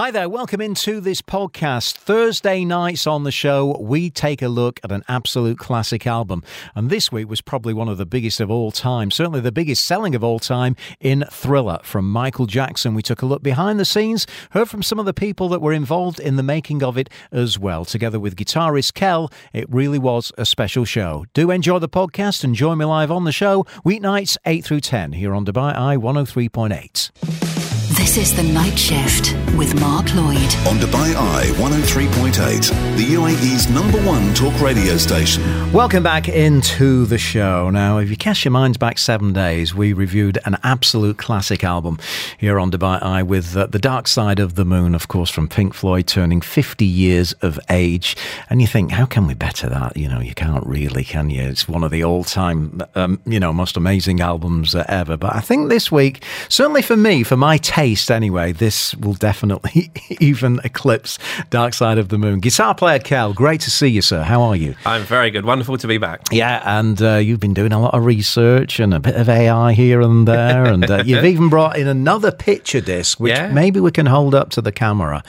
Hi there, welcome into this podcast. Thursday nights on the show, we take a look at an absolute classic album. And this week was probably one of the biggest of all time, certainly the biggest selling of all time in Thriller from Michael Jackson. We took a look behind the scenes, heard from some of the people that were involved in the making of it as well. Together with guitarist Kel, it really was a special show. Do enjoy the podcast and join me live on the show, weeknights 8 through 10 here on Dubai Eye 103.8. This is The Night Shift with Mark Lloyd. On Dubai Eye 103.8, the UAE's number one talk radio station. Welcome back into the show. Now, if you cast your minds back seven days, we reviewed an absolute classic album here on Dubai Eye with uh, The Dark Side of the Moon, of course, from Pink Floyd, turning 50 years of age. And you think, how can we better that? You know, you can't really, can you? It's one of the all time, um, you know, most amazing albums uh, ever. But I think this week, certainly for me, for my taste, taste anyway, this will definitely even eclipse Dark Side of the Moon. Guitar player Kel, great to see you, sir. How are you? I'm very good. Wonderful to be back. Yeah, and uh, you've been doing a lot of research and a bit of AI here and there, and uh, you've even brought in another picture disc, which yeah. maybe we can hold up to the camera.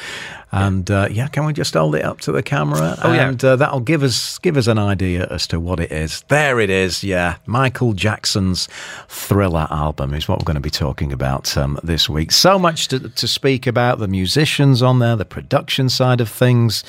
And uh, yeah, can we just hold it up to the camera? Oh, and yeah. uh, that'll give us give us an idea as to what it is. There it is. Yeah, Michael Jackson's Thriller album is what we're going to be talking about um, this week. So much to, to speak about. The musicians on there, the production side of things.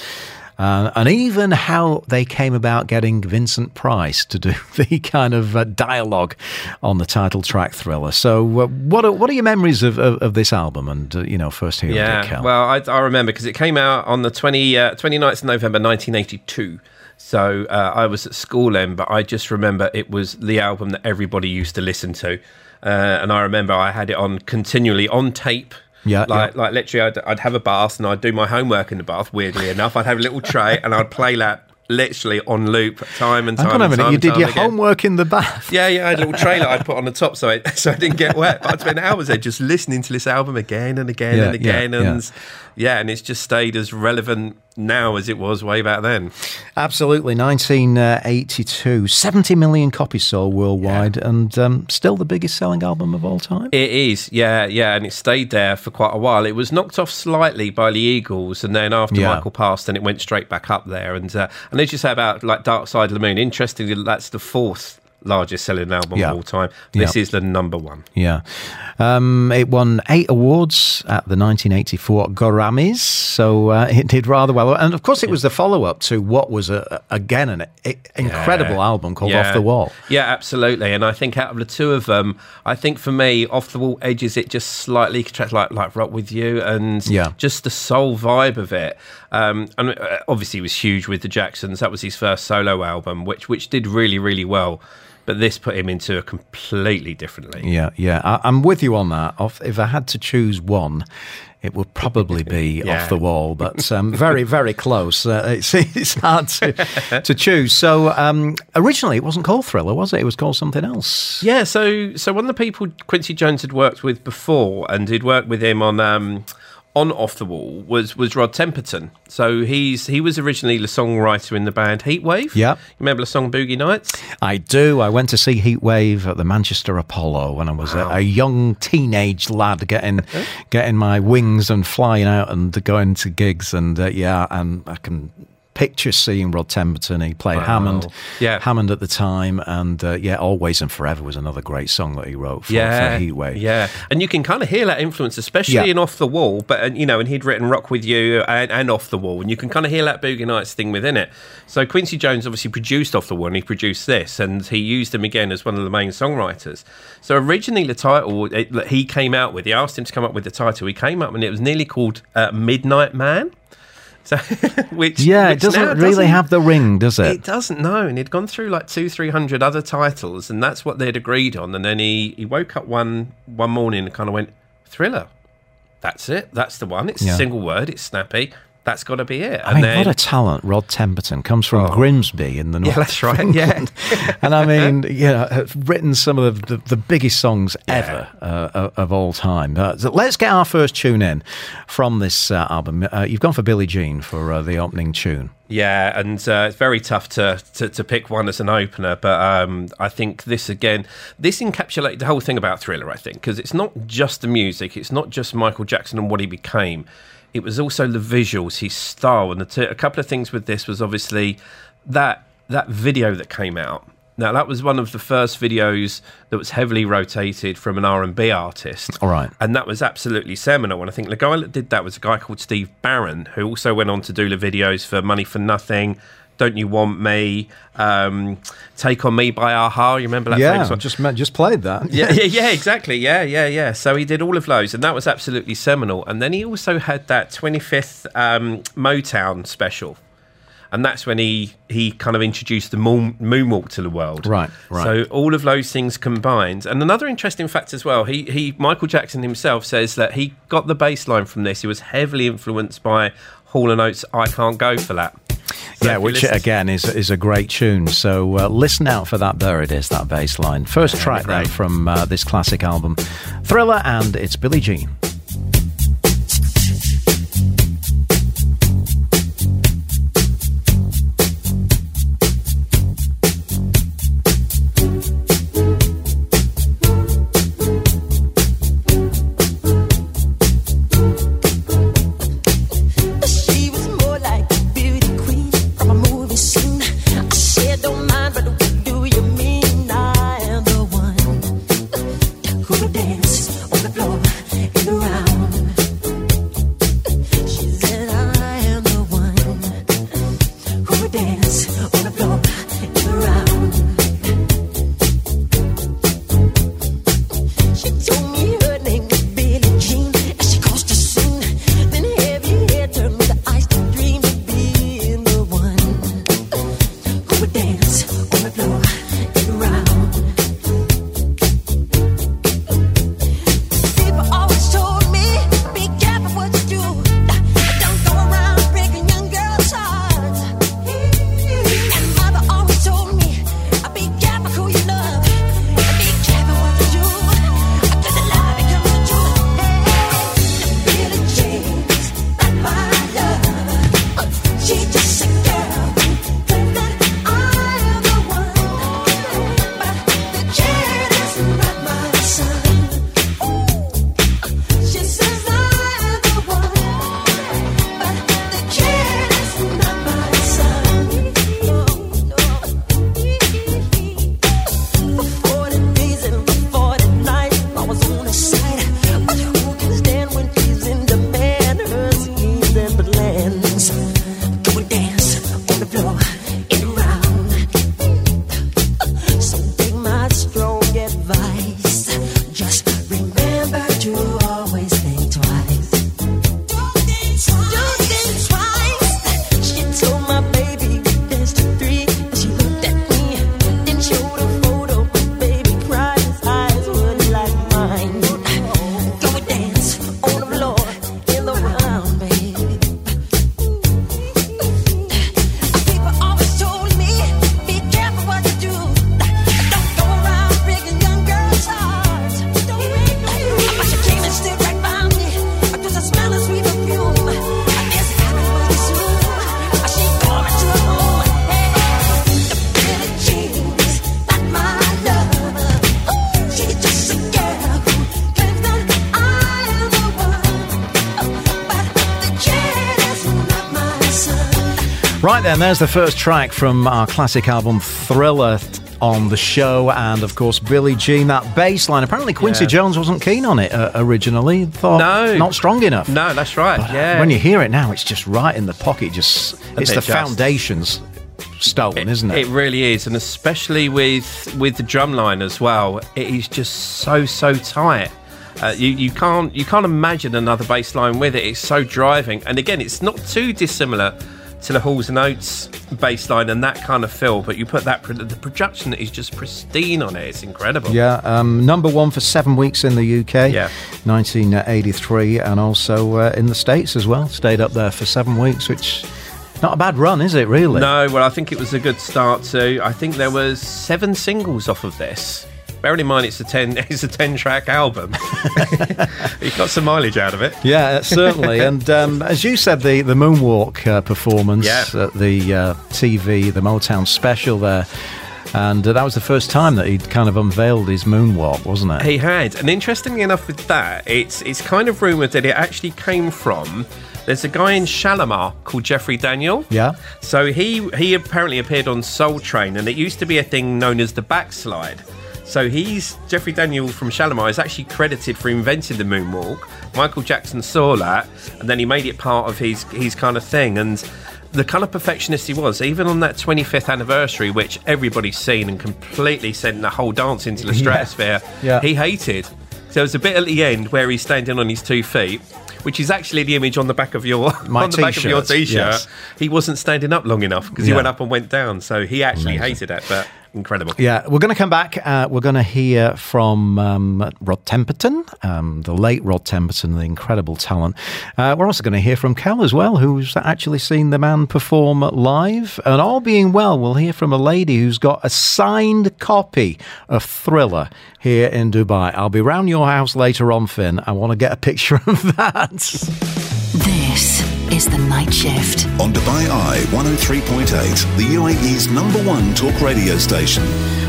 Uh, and even how they came about getting Vincent Price to do the kind of uh, dialogue on the title track Thriller. So, uh, what are, what are your memories of, of, of this album and, uh, you know, first hearing yeah, it, Kel? Well, I, I remember because it came out on the 20, 29th of November 1982. So uh, I was at school then, but I just remember it was the album that everybody used to listen to. Uh, and I remember I had it on continually on tape yeah, like yeah. like literally, I'd, I'd have a bath and I'd do my homework in the bath. Weirdly enough, I'd have a little tray and I'd play that literally on loop, time and time. Hang on a minute, time you did your again. homework in the bath? Yeah, yeah. I had a little trailer I'd put on the top so I so I didn't get wet. But I'd spend hours there just listening to this album again and again Yeah, and again, yeah, and yeah. yeah, and it's just stayed as relevant now as it was way back then. Absolutely. 1982. 70 million copies sold worldwide and um, still the biggest selling album of all time. It is, yeah, yeah, and it stayed there for quite a while. It was knocked off slightly by the Eagles, and then after Yeah. Michael passed, then it went straight back up there. And uh, and as you say about like Dark Side of the Moon, interestingly, that's the fourth largest selling album Yeah. of all time. This Yeah. is the number one. Yeah. Um, it won eight awards at the 1984 Grammys, so uh, it did rather well. And of course, it was the follow up to what was, a, again, an i- incredible Yeah. album called Yeah. Off the Wall. Yeah, absolutely. And I think out of the two of them, I think for me, Off the Wall edges it just slightly like like Rock with You and Yeah. just the soul vibe of it. Um, and uh, obviously, he was huge with the Jacksons. That was his first solo album, which which did really really well. But this put him into a completely different league. Yeah, yeah. I, I'm with you on that. If I had to choose one, it would probably be Yeah. Off the Wall, but um, very, very close. Uh, it's, it's hard to, to choose. So um, originally, it wasn't called Thriller, was it? It was called something else. Yeah, so so one of the people Quincy Jones had worked with before, and he'd worked with him on um, on Off the Wall was was Rod Temperton. So he's he was originally the songwriter in the band Heatwave. Yeah. you remember the song Boogie Nights? I do. I went to see Heatwave at the Manchester Apollo when I was a, a young teenage lad, getting getting my wings and flying out and going to gigs. And uh, yeah, and I can picture seeing Rod Temperton. He played Wow. Hammond, Yeah. Hammond at the time, and uh, yeah, Always and Forever was another great song that he wrote for, yeah, for Heatwave. yeah, and you can kind of hear that influence, especially Yeah. in Off the Wall. But uh, you know, and he'd written Rock with You and, and Off the Wall, and you can kind of hear that Boogie Nights thing within it. So Quincy Jones obviously produced Off the Wall, and he produced this, and he used him again as one of the main songwriters. So originally, the title it, that he came out with, he asked him to come up with the title. He came up, and it was nearly called uh, Midnight Man. So, which Yeah, it which now doesn't really doesn't- have the ring, does it? it doesn't know, and he'd gone through like two, three hundred other titles, and that's what they'd agreed on. And then he, he woke up one one morning and kind of went, "Thriller, that's it, that's the one. It's Yeah. a single word, it's snappy. That's got to be it. I mean, what a talent Rod Temperton comes from Oh. Grimsby in the north. Yeah, that's right, yeah. And I mean, you know, written some of the, the, the biggest songs ever uh, of- of all time. Uh, so let's get our first tune in from this uh, album. Uh, you've gone for Billie Jean for uh, the opening tune. Yeah, and uh, it's very tough to, to, to pick one as an opener, but um, I think this again, this encapsulated the whole thing about Thriller. I think because it's not just the music, it's not just Michael Jackson and what he became. It was also the visuals, his style, and the t- a couple of things with this was obviously that that video that came out. Now that was one of the first videos that was heavily rotated from an R and B artist. All right. and that was absolutely seminal. And I think the guy that did that was a guy called Steve Barron, who also went on to do the videos for Money for Nothing, Don't You Want Me, um, Take on Me by a-ha. You remember that? yeah, one? just ma- just played that. yeah, yeah, yeah, exactly. Yeah, yeah, yeah. So he did all of those, and that was absolutely seminal. And then he also had that 25th um, Motown special. And that's when he, he kind of introduced the moon, moonwalk to the world. Right, right. So all of those things combined. And another interesting fact as well, he, he Michael Jackson himself says that he got the bass line from this. He was heavily influenced by Hall and Oates' I Can't Go For That. Yeah, which listen- again is is a great tune. So uh, listen out for that. There it is, that bass line. First track then from uh, this classic album, Thriller, and it's Billie Jean. Right then, there's the first track from our classic album Thriller on the show, and of course Billie Jean. That bass line. Apparently, Quincy Yeah. Jones wasn't keen on it uh, originally. Thought No. not strong enough. No, that's right. But, uh, yeah. When you hear it now, it's just right in the pocket. Just it's the just- foundations stolen, isn't it? It really is, and especially with with the drum line as well. It is just so so tight. Uh, you you can't you can't imagine another bass line with it. It's so driving, and again, it's not too dissimilar to the Halls and Oates bass line and that kind of feel, but you put that, the production is just pristine on it. It's incredible. Yeah, um, number one for seven weeks in the UK, Yeah. 1983, and also uh, in the States as well. Stayed up there for seven weeks, which not a bad run, is it? Really? No, well, I think it was a good start too. I think there was seven singles off of this. Bearing in mind it's a ten, it's a ten-track album. you got some mileage out of it. Yeah, certainly. and um, as you said, the the moonwalk uh, performance Yeah. at the uh, TV, the Motown special there, and uh, that was the first time that he'd kind of unveiled his moonwalk, wasn't it? He had, and interestingly enough, with that, it's it's kind of rumored that it actually came from. There's a guy in Shalamar called Jeffrey Daniel. Yeah. So he he apparently appeared on Soul Train, and it used to be a thing known as the backslide. So he's Jeffrey Daniel from Shalamar is actually credited for inventing the moonwalk. Michael Jackson saw that, and then he made it part of his his kind of thing. And the kind of perfectionist he was, even on that 25th anniversary, which everybody's seen and completely sent the whole dance into the stratosphere, Yeah. he hated. So there's a bit at the end where he's standing on his two feet, which is actually the image on the back of your My on the back of your t-shirt, t-shirt. yes. He wasn't standing up long enough because he Yeah. went up and went down. So he actually Amazing. hated it, but incredible. Yeah, we're going to come back. Uh, we're going to hear from um, Rod Temperton, um, the late Rod Temperton, the incredible talent. Uh, we're also going to hear from Kel as well, who's actually seen the man perform live. And all being well, we'll hear from a lady who's got a signed copy of Thriller here in Dubai. I'll be round your house later on, Finn. I want to get a picture of that. This is The Night Shift. On Dubai Eye 103.8, the UAE's number one talk radio station.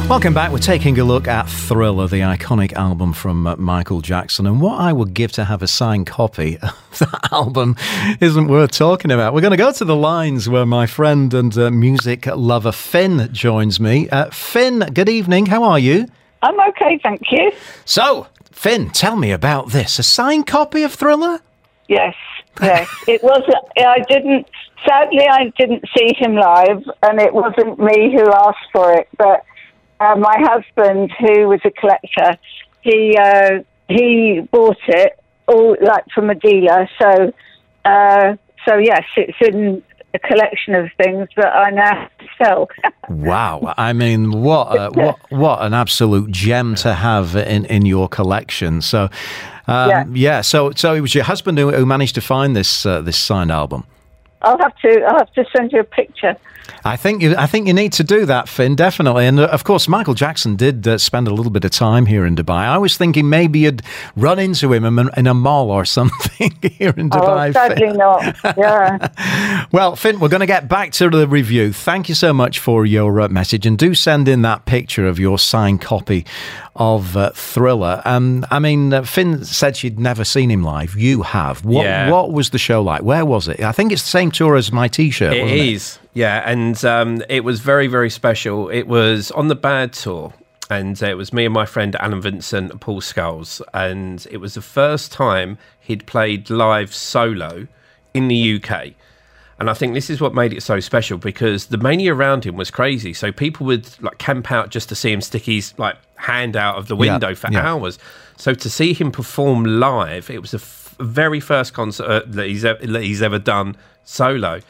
Welcome back. We're taking a look at Thriller, the iconic album from uh, Michael Jackson. And what I would give to have a signed copy of that album isn't worth talking about. We're going to go to the lines where my friend and uh, music lover Finn joins me. Uh, Finn, good evening. How are you? I'm okay, thank you. So, Finn, tell me about this. A signed copy of Thriller? Yes, yes. it was. I didn't. Sadly, I didn't see him live, and it wasn't me who asked for it. But uh, my husband, who was a collector, he uh, he bought it all like from a dealer. So, uh, so yes, it's in a collection of things that I now to sell. Wow. I mean, what a, what what an absolute gem to have in, in your collection. So, um, Yeah. yeah. So so it was your husband who, who managed to find this uh, this signed album. I'll have to. I'll have to send you a picture. I think you I think you need to do that, Finn. Definitely. And uh, of course, Michael Jackson did uh, spend a little bit of time here in Dubai. I was thinking maybe you'd run into him in, in a mall or something here in Dubai. oh, sadly Finn. not. Yeah. Well, Finn, we're going to get back to the review. Thank you so much for your uh, message, and do send in that picture of your signed copy of uh, Thriller. Um, I mean, uh, Finn said she'd never seen him live. You have. What Yeah. What was the show like? Where was it? I think it's the same tour as my T-shirt. It wasn't is, yeah, and um, it was very, very special. It was on the Bad tour, and it was me and my friend Alan Vincent, and Paul Sculls, and it was the first time he'd played live solo in the UK. And I think this is what made it so special because the mania around him was crazy. So people would like camp out just to see him stick his like hand out of the Yeah, window for yeah. hours. So to see him perform live, it was the f- very first concert uh, that he's e- that he's ever done solo.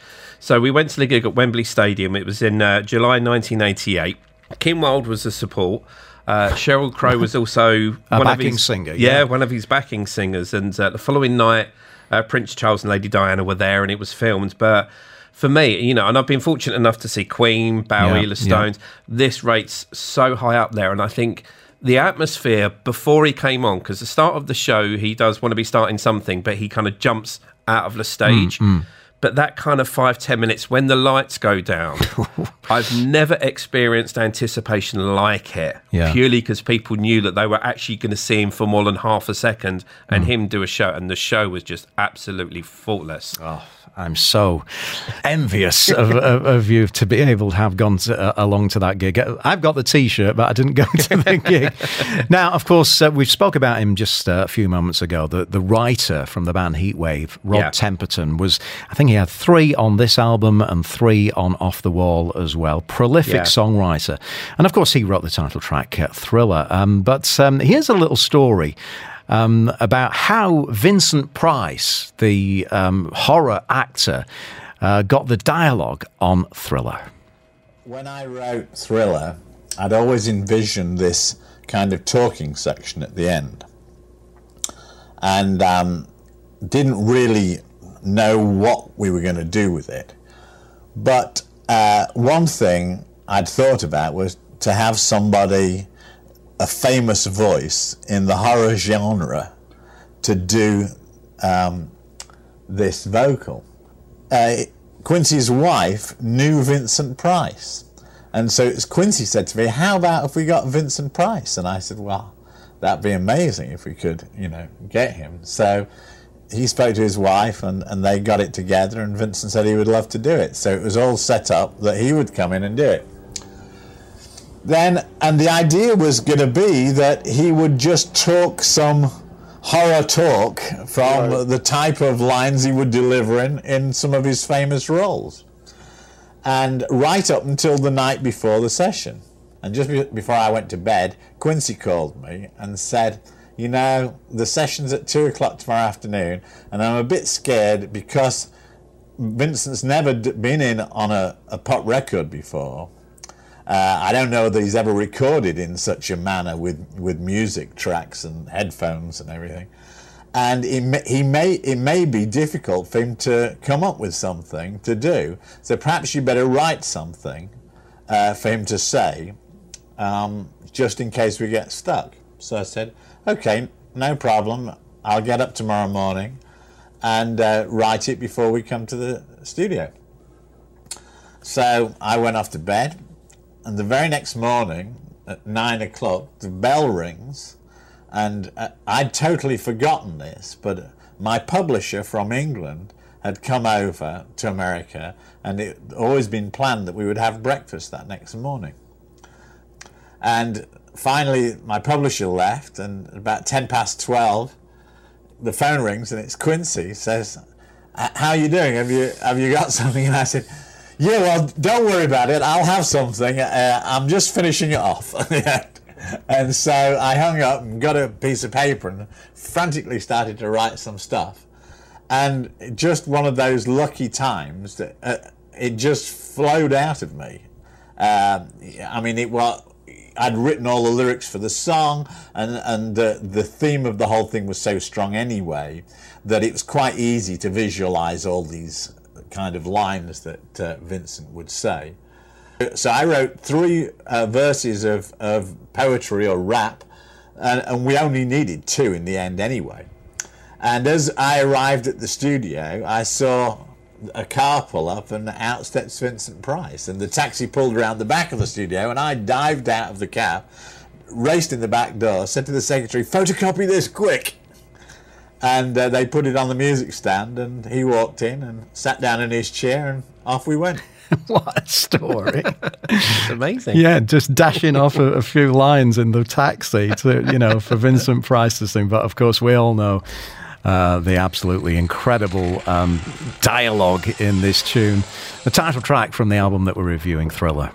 So we went to the gig at Wembley Stadium. It was in uh, July 1988. Kim Wilde was the support. Uh, Sheryl Crow was also A one of his singer, Yeah, yeah. one of his backing singers. And uh, the following night, uh, Prince Charles and Lady Diana were there, and it was filmed. But for me, you know, and I've been fortunate enough to see Queen, Bowie, Yeah, the Stones. This rates so high up there, and I think the atmosphere before he came on, because the start of the show, he does want to be starting something, but he kind of jumps out of the stage. Mm, But that kind of five ten minutes when the lights go down, I've never experienced anticipation like it. Yeah. Purely because people knew that they were actually going to see him for more than half a second Mm. and him do a show, and the show was just absolutely faultless. Oh, I'm so envious of, of, of you to be able to have gone to, uh, along to that gig. I've got the T-shirt, but I didn't go to the gig. Now, of course, uh, we spoke about him just uh, a few moments ago. The the writer from the band Heatwave, Rob Yeah. Temperton, was I think he had three on this album and three on Off the Wall as well. Prolific Yeah. songwriter, and of course, he wrote the title track uh, Thriller. Um, but um, here's a little story um, about how Vincent Price, the um, horror actor, uh, got the dialogue on Thriller. When I wrote Thriller, I'd always envisioned this kind of talking section at the end. And um, didn't really know what we were going to do with it. But uh, one thing I'd thought about was to have somebody, a famous voice in the horror genre, to do um, this vocal. Uh, Quincy's wife knew Vincent Price. And so Quincy said to me, How about if we got Vincent Price? And I said, Well, that'd be amazing if we could, you know, get him. So he spoke to his wife and, and they got it together and Vincent said he would love to do it. So it was all set up that he would come in and do it. Then, and the idea was going to be that he would just talk some horror talk from Right. the type of lines he would deliver in, in some of his famous roles. And right up until the night before the session. And just be- before I went to bed, Quincy called me and said, You know, the session's at two o'clock tomorrow afternoon, and I'm a bit scared because Vincent's never d- been in on a, a pop record before. Uh, I don't know that he's ever recorded in such a manner with, with music tracks and headphones and everything. And it may, he may, it may be difficult for him to come up with something to do. So perhaps you better write something uh, for him to say, um, just in case we get stuck. So I said, okay, no problem. I'll get up tomorrow morning and uh, write it before we come to the studio. So I went off to bed, and the very next morning at nine o'clock, the bell rings, and uh, I'd totally forgotten this, but my publisher from England had come over to America, and it had always been planned that we would have breakfast that next morning. And finally, my publisher left, and about 10 past 12, the phone rings, and it's Quincy. Says, "How are you doing? Have you have you got something?" And I said, "Yeah, well, don't worry about it. I'll have something. Uh, I'm just finishing it off." and so I hung up and got a piece of paper and frantically started to write some stuff. And just one of those lucky times that uh, it just flowed out of me. Um, I mean, it was. I'd written all the lyrics for the song, and and uh, the theme of the whole thing was so strong anyway that it was quite easy to visualize all these kind of lines that uh, Vincent would say. So I wrote three uh, verses of, of poetry or rap, and, and we only needed two in the end anyway. And as I arrived at the studio, I saw a car pull up and out steps Vincent Price. And the taxi pulled around the back of the studio and I dived out of the cab, raced in the back door, said to the secretary, photocopy this quick. And uh, they put it on the music stand and he walked in and sat down in his chair and off we went. what a story. It's amazing. yeah, just dashing off a, a few lines in the taxi to, you know, for Vincent Price to sing. But of course, we all know uh, the absolutely incredible um, dialogue in this tune. The title track from the album that we're reviewing, Thriller.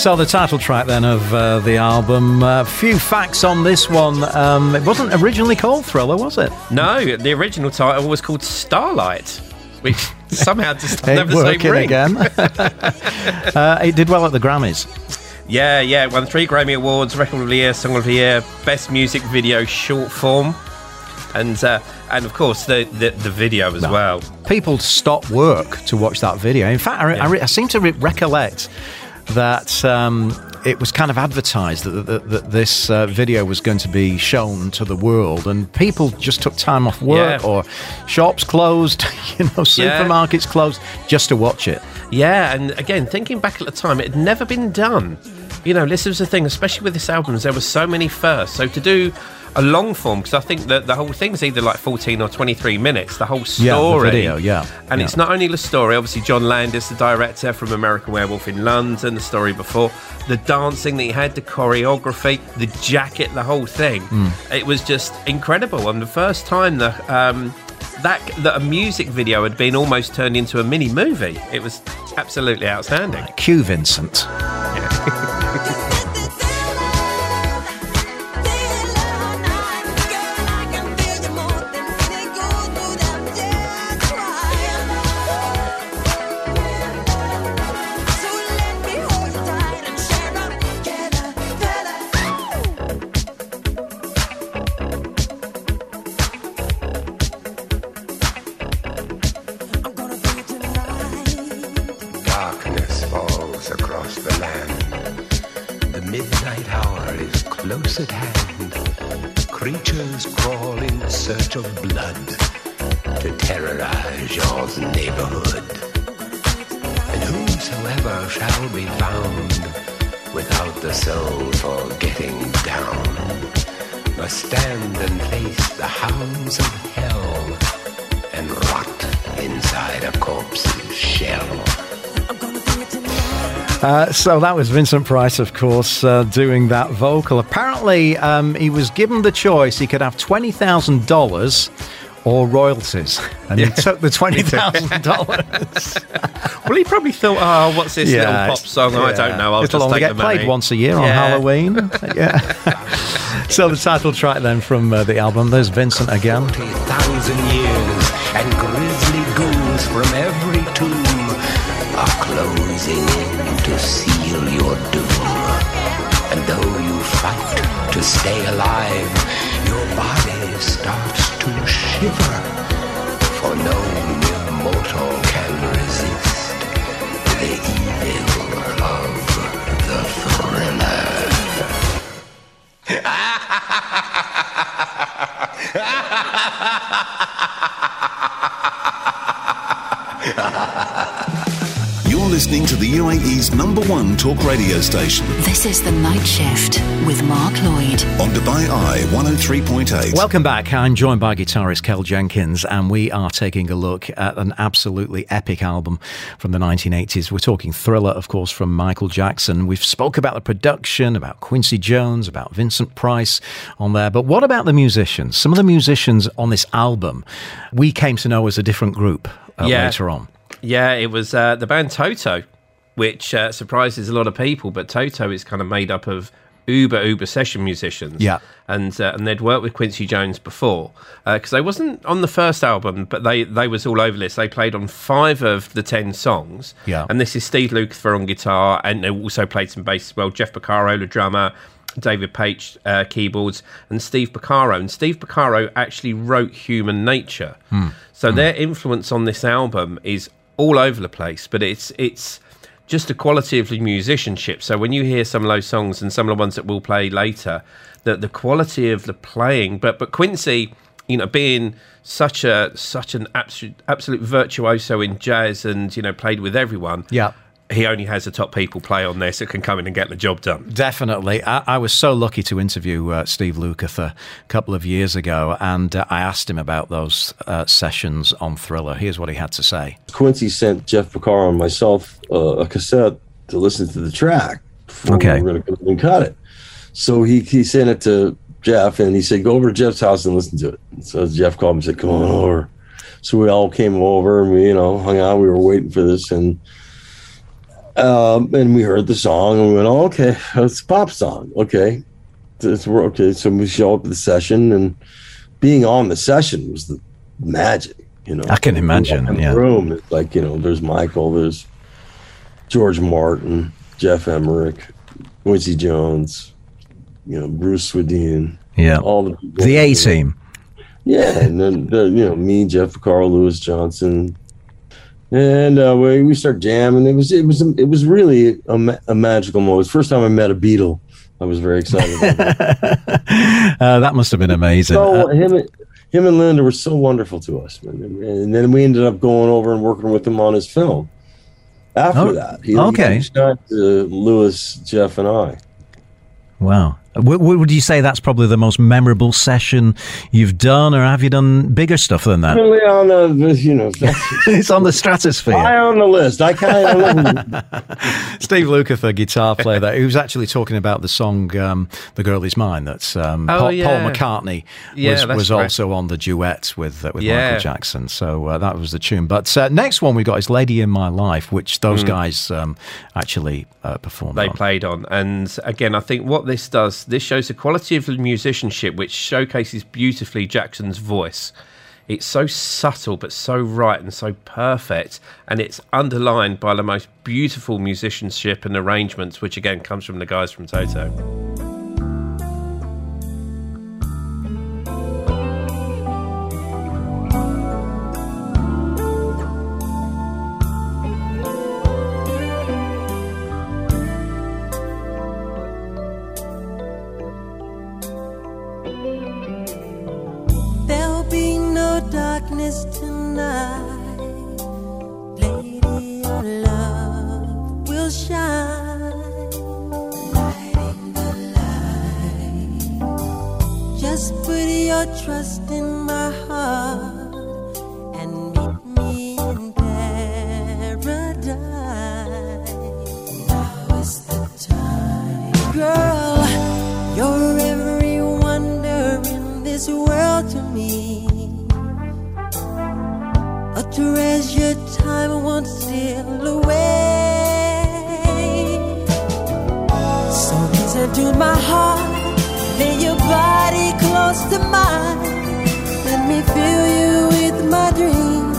So the title track then of uh, the album. A few facts on this one. Um, it wasn't originally called Thriller, was it? No, the original title was called Starlight, which somehow just Ain't never the same working ring. again. uh, it did well at the Grammys. Yeah, yeah, it won three Grammy Awards, Record of the Year, Song of the Year, Best Music Video Short Form, and uh, and of course the the, the video as well. People stopped work to watch that video. In fact, I, re- I, I seem to re- recollect that um, it was kind of advertised that, that, that this uh, video was going to be shown to the world, and people just took time off work Yeah. or shops closed, you know, Yeah. supermarkets closed just to watch it. Yeah, and again, thinking back at the time, it had never been done. You know, this was the thing, especially with this album, there were so many firsts. So to do a long form, because I think that the whole thing's either like 14 or 23 minutes, the whole story. Yeah, the video, yeah, And yeah. it's not only the story, obviously, John Landis, the director from American Werewolf in London, the story before, the dancing that he had, the choreography, the jacket, the whole thing. Hmm. It was just incredible. And the first time that. Um, that, that a music video had been almost turned into a mini movie. It was absolutely outstanding. Cue Vincent. Darkness falls across the land. The midnight hour is close at hand. Creatures crawl in search of blood to terrorize your neighborhood. And whosoever shall be found without the soul for getting down must stand and face the hounds of hell and rot inside a corpse's shell. Uh, so that was Vincent Price, of course, uh, doing that vocal. Apparently, um, he was given the choice. He could have twenty thousand dollars or royalties, and he took the twenty thousand dollars. Well, he probably thought, oh, what's this little pop song? I don't know. I'll It'll just only take get the played once a year on Halloween. yeah. so the title track then from uh, the album. There's Vincent again. 40,000 years, and grisly ghouls from every stay alive, your body starts to shiver. For no mortal can resist the evil of the thriller. You're listening to the UAE's number one talk radio station This is The Night Shift with Mark Lloyd. on Dubai Eye 103.8. Welcome back. I'm joined by guitarist Kel Jenkins, and we are taking a look at an absolutely epic album from the 1980s. We're talking Thriller, of course, from Michael Jackson. We've spoke about the production, about Quincy Jones, about Vincent Price on there. But what about the musicians? Some of the musicians on this album we came to know as a different group uh, Yeah. later on. Yeah, it was uh, the band Toto, which uh, surprises a lot of people. But Toto is kind of made up of uber uber session musicians. Yeah. and uh, and they'd worked with Quincy Jones before because they wasn't on the first album, but they they was all over this. They played on five of the ten songs. Yeah. and this is Steve Lukather on guitar, and they also played some bass as well. Jeff Porcaro, the drummer. David Paich uh, keyboards and Steve Porcaro. And Steve Porcaro actually wrote Human Nature. So their influence on this album is all over the place, but it's it's just the quality of the musicianship. So when you hear some of those songs and some of the ones that we'll play later, that the quality of the playing, but but Quincy, you know, being such a such an absolute absolute virtuoso in jazz and you know played with everyone. Yeah. He only has the top people play on this that can come in and get the job done. Definitely. I, I was so lucky to interview uh, Steve Lukather a couple of years ago, and uh, I asked him about those uh, sessions on Thriller. Here's what he had to say. Quincy sent Jeff Porcaro and myself uh, a cassette to listen to the track. before Okay. We were going to go and cut it. So he, he sent it to Jeff and he said, Go over to Jeff's house and listen to it. So Jeff called me and said, Come on over. So we all came over and we, you know, hung out. We were waiting for this. And Um, and we heard the song and we went, oh, okay, it's a pop song. Okay. It's, we're okay. So we show up at the session and being on the session was the magic, you know. I can imagine, In the yeah. room, it's like, you know, there's Michael, there's George Martin, Geoff Emerick, Quincy Jones, you know, Bruce Swedien, Yeah. all the. The A team. Yeah, and then the, you know me, Jeff Carl, Louis Johnson, and uh, we we start jamming. It was it was it was really a, ma- a magical moment. It was the First time I met a Beatle, I was very excited. About it. Uh, that must have been amazing. so Uh, him and him and Linda were so wonderful to us, man. and then we ended up going over and working with him on his film. After Oh, that, he, okay. he shot uh, Louis, Jeff, and I. wow. W- w- would you say that's probably the most memorable session you've done, or have you done bigger stuff than that? Really on the you know it's on the stratosphere. high on the list. I kind of Steve Lukather, guitar player, there, he was actually talking about the song um, "The Girl Is Mine." That's um, Oh, Paul, yeah. Paul McCartney Yeah, was, was also on the duet with uh, with Yeah. Michael Jackson. So uh, that was the tune. But uh, next one we got is "Lady in My Life," which those guys um, actually uh, performed. Mm. they on. played on. And again, I think what this does, this shows the quality of the musicianship, which showcases beautifully Jackson's voice. It's so subtle, but so right and so perfect, and it's underlined by the most beautiful musicianship and arrangements, which again comes from the guys from Toto. To my heart, lay your body close to mine. Let me fill you with my dreams.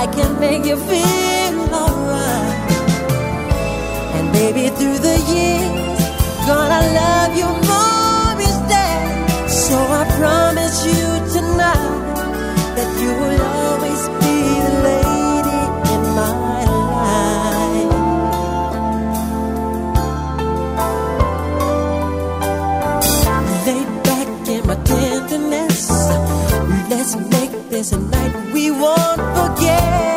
I can make you feel alright. And baby, through the years, gonna love you more each day. So I promise you tonight that you will always be this a night we won't forget.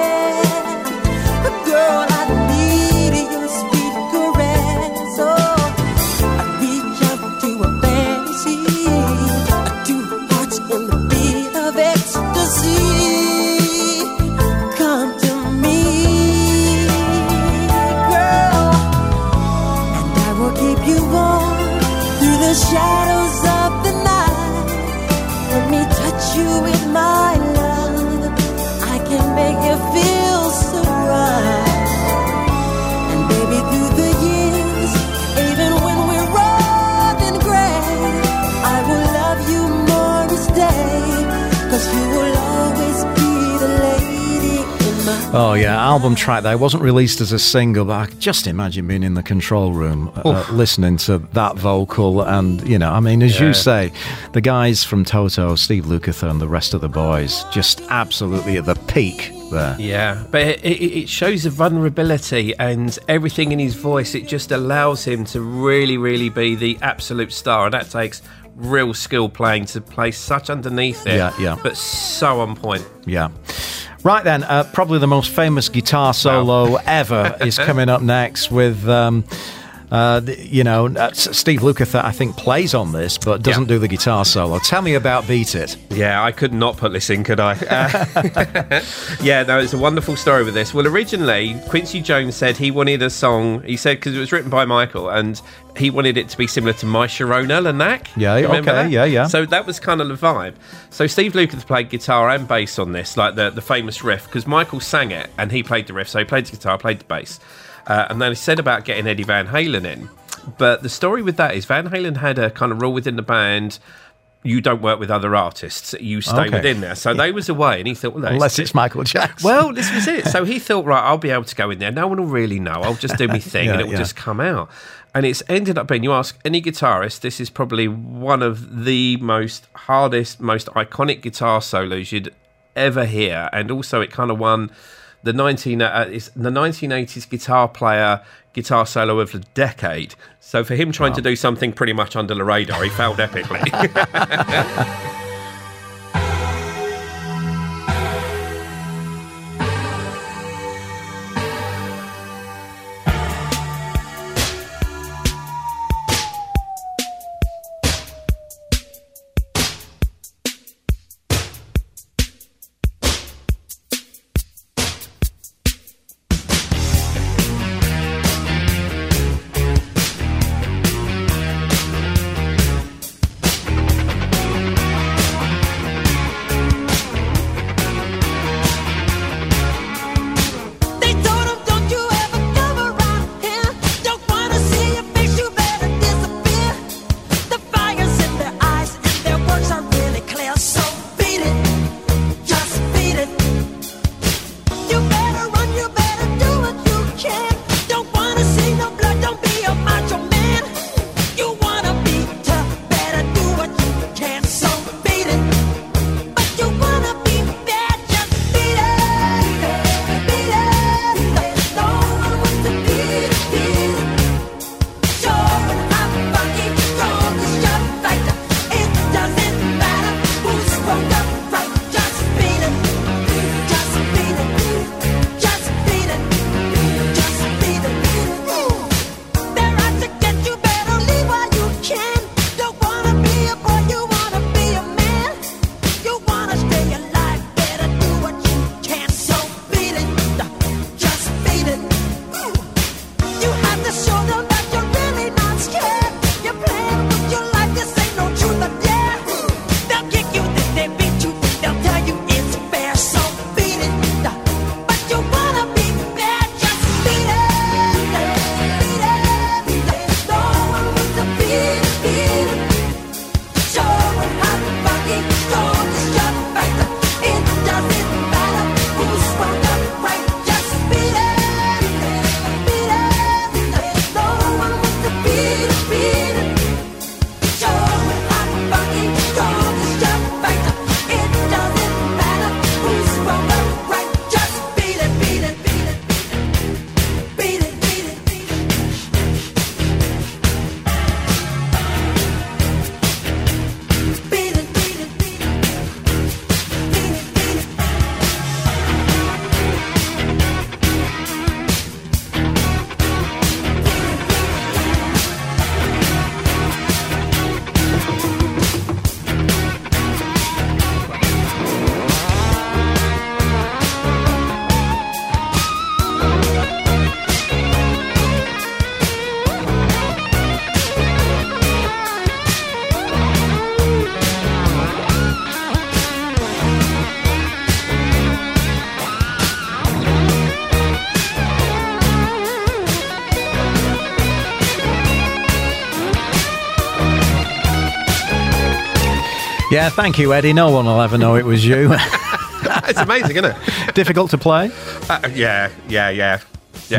Oh yeah, album track there. It wasn't released as a single, but I could just imagine being in the control room, uh, listening to that vocal, and you know, I mean, as Yeah. you say, the guys from Toto, Steve Lukather, and the rest of the boys, just absolutely at the peak there. Yeah, but it, it, it shows the vulnerability and everything in his voice. It just allows him to really, really be the absolute star, and that takes real skill playing to play such underneath it. Yeah, yeah. But so on point. Yeah. Right then, uh, probably the most famous guitar solo ever is coming up next with. Um, uh, you know, uh, Steve Lukather, I think, plays on this, but doesn't Yeah. do the guitar solo. Tell me about Beat It. Yeah, I could not put this in, could I? Uh, yeah, no, it's a wonderful story with this. Well, originally, Quincy Jones said he wanted a song, he said, because it was written by Michael, and he wanted it to be similar to My Sharona Lanak. Yeah, okay, that? yeah, yeah. So that was kind of the vibe. So Steve Lukather played guitar and bass on this, like the, the famous riff, because Michael sang it and he played the riff. So he played the guitar, played the bass. Uh, and they said about getting Eddie Van Halen in. But the story with that is Van Halen had a kind of rule within the band. You don't work with other artists. You stay Okay. within there. So they was away, and he thought, well, no, Unless it's Michael Jackson. well, this was it. So he thought, right, I'll be able to go in there. No one will really know. I'll just do my thing Yeah, and it will yeah. just come out. And it's ended up being, you ask any guitarist, this is probably one of the most hardest, most iconic guitar solos you'd ever hear. And also, it kind of won the 19, uh, it's the 1980s guitar player guitar solo of the decade. So for him trying to do something pretty much under the radar, he failed epically. Yeah, thank you, Eddie. No one will ever know it was you. it's amazing, isn't it? Difficult to play. Uh, yeah, yeah, yeah, yeah.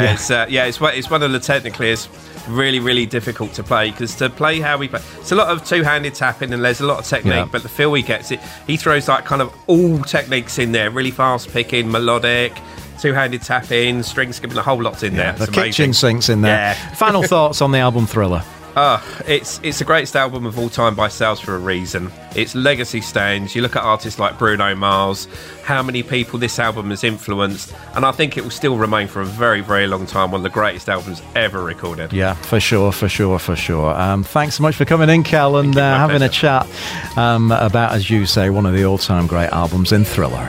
Yeah. It's uh, yeah, it's one- it's one of the technically is really really difficult to play because to play how we play, it's a lot of two-handed tapping and there's a lot of technique. Yeah. But the feel he gets it, he throws like kind of all techniques in there, really fast picking, melodic, two-handed tapping, string skipping, a whole lot's in there. The It's amazing. kitchen sinks in there. Yeah. Final thoughts on the album Thriller. Uh, it's it's the greatest album of all time by sales for a reason. Its legacy stands. You look at artists like Bruno Mars, how many people this album has influenced, and I think it will still remain for a very, very long time one of the greatest albums ever recorded. Yeah, for sure, for sure, for sure. Um, thanks so much for coming in, Kel, and uh, having a chat um, about, as you say, one of the all-time great albums in Thriller.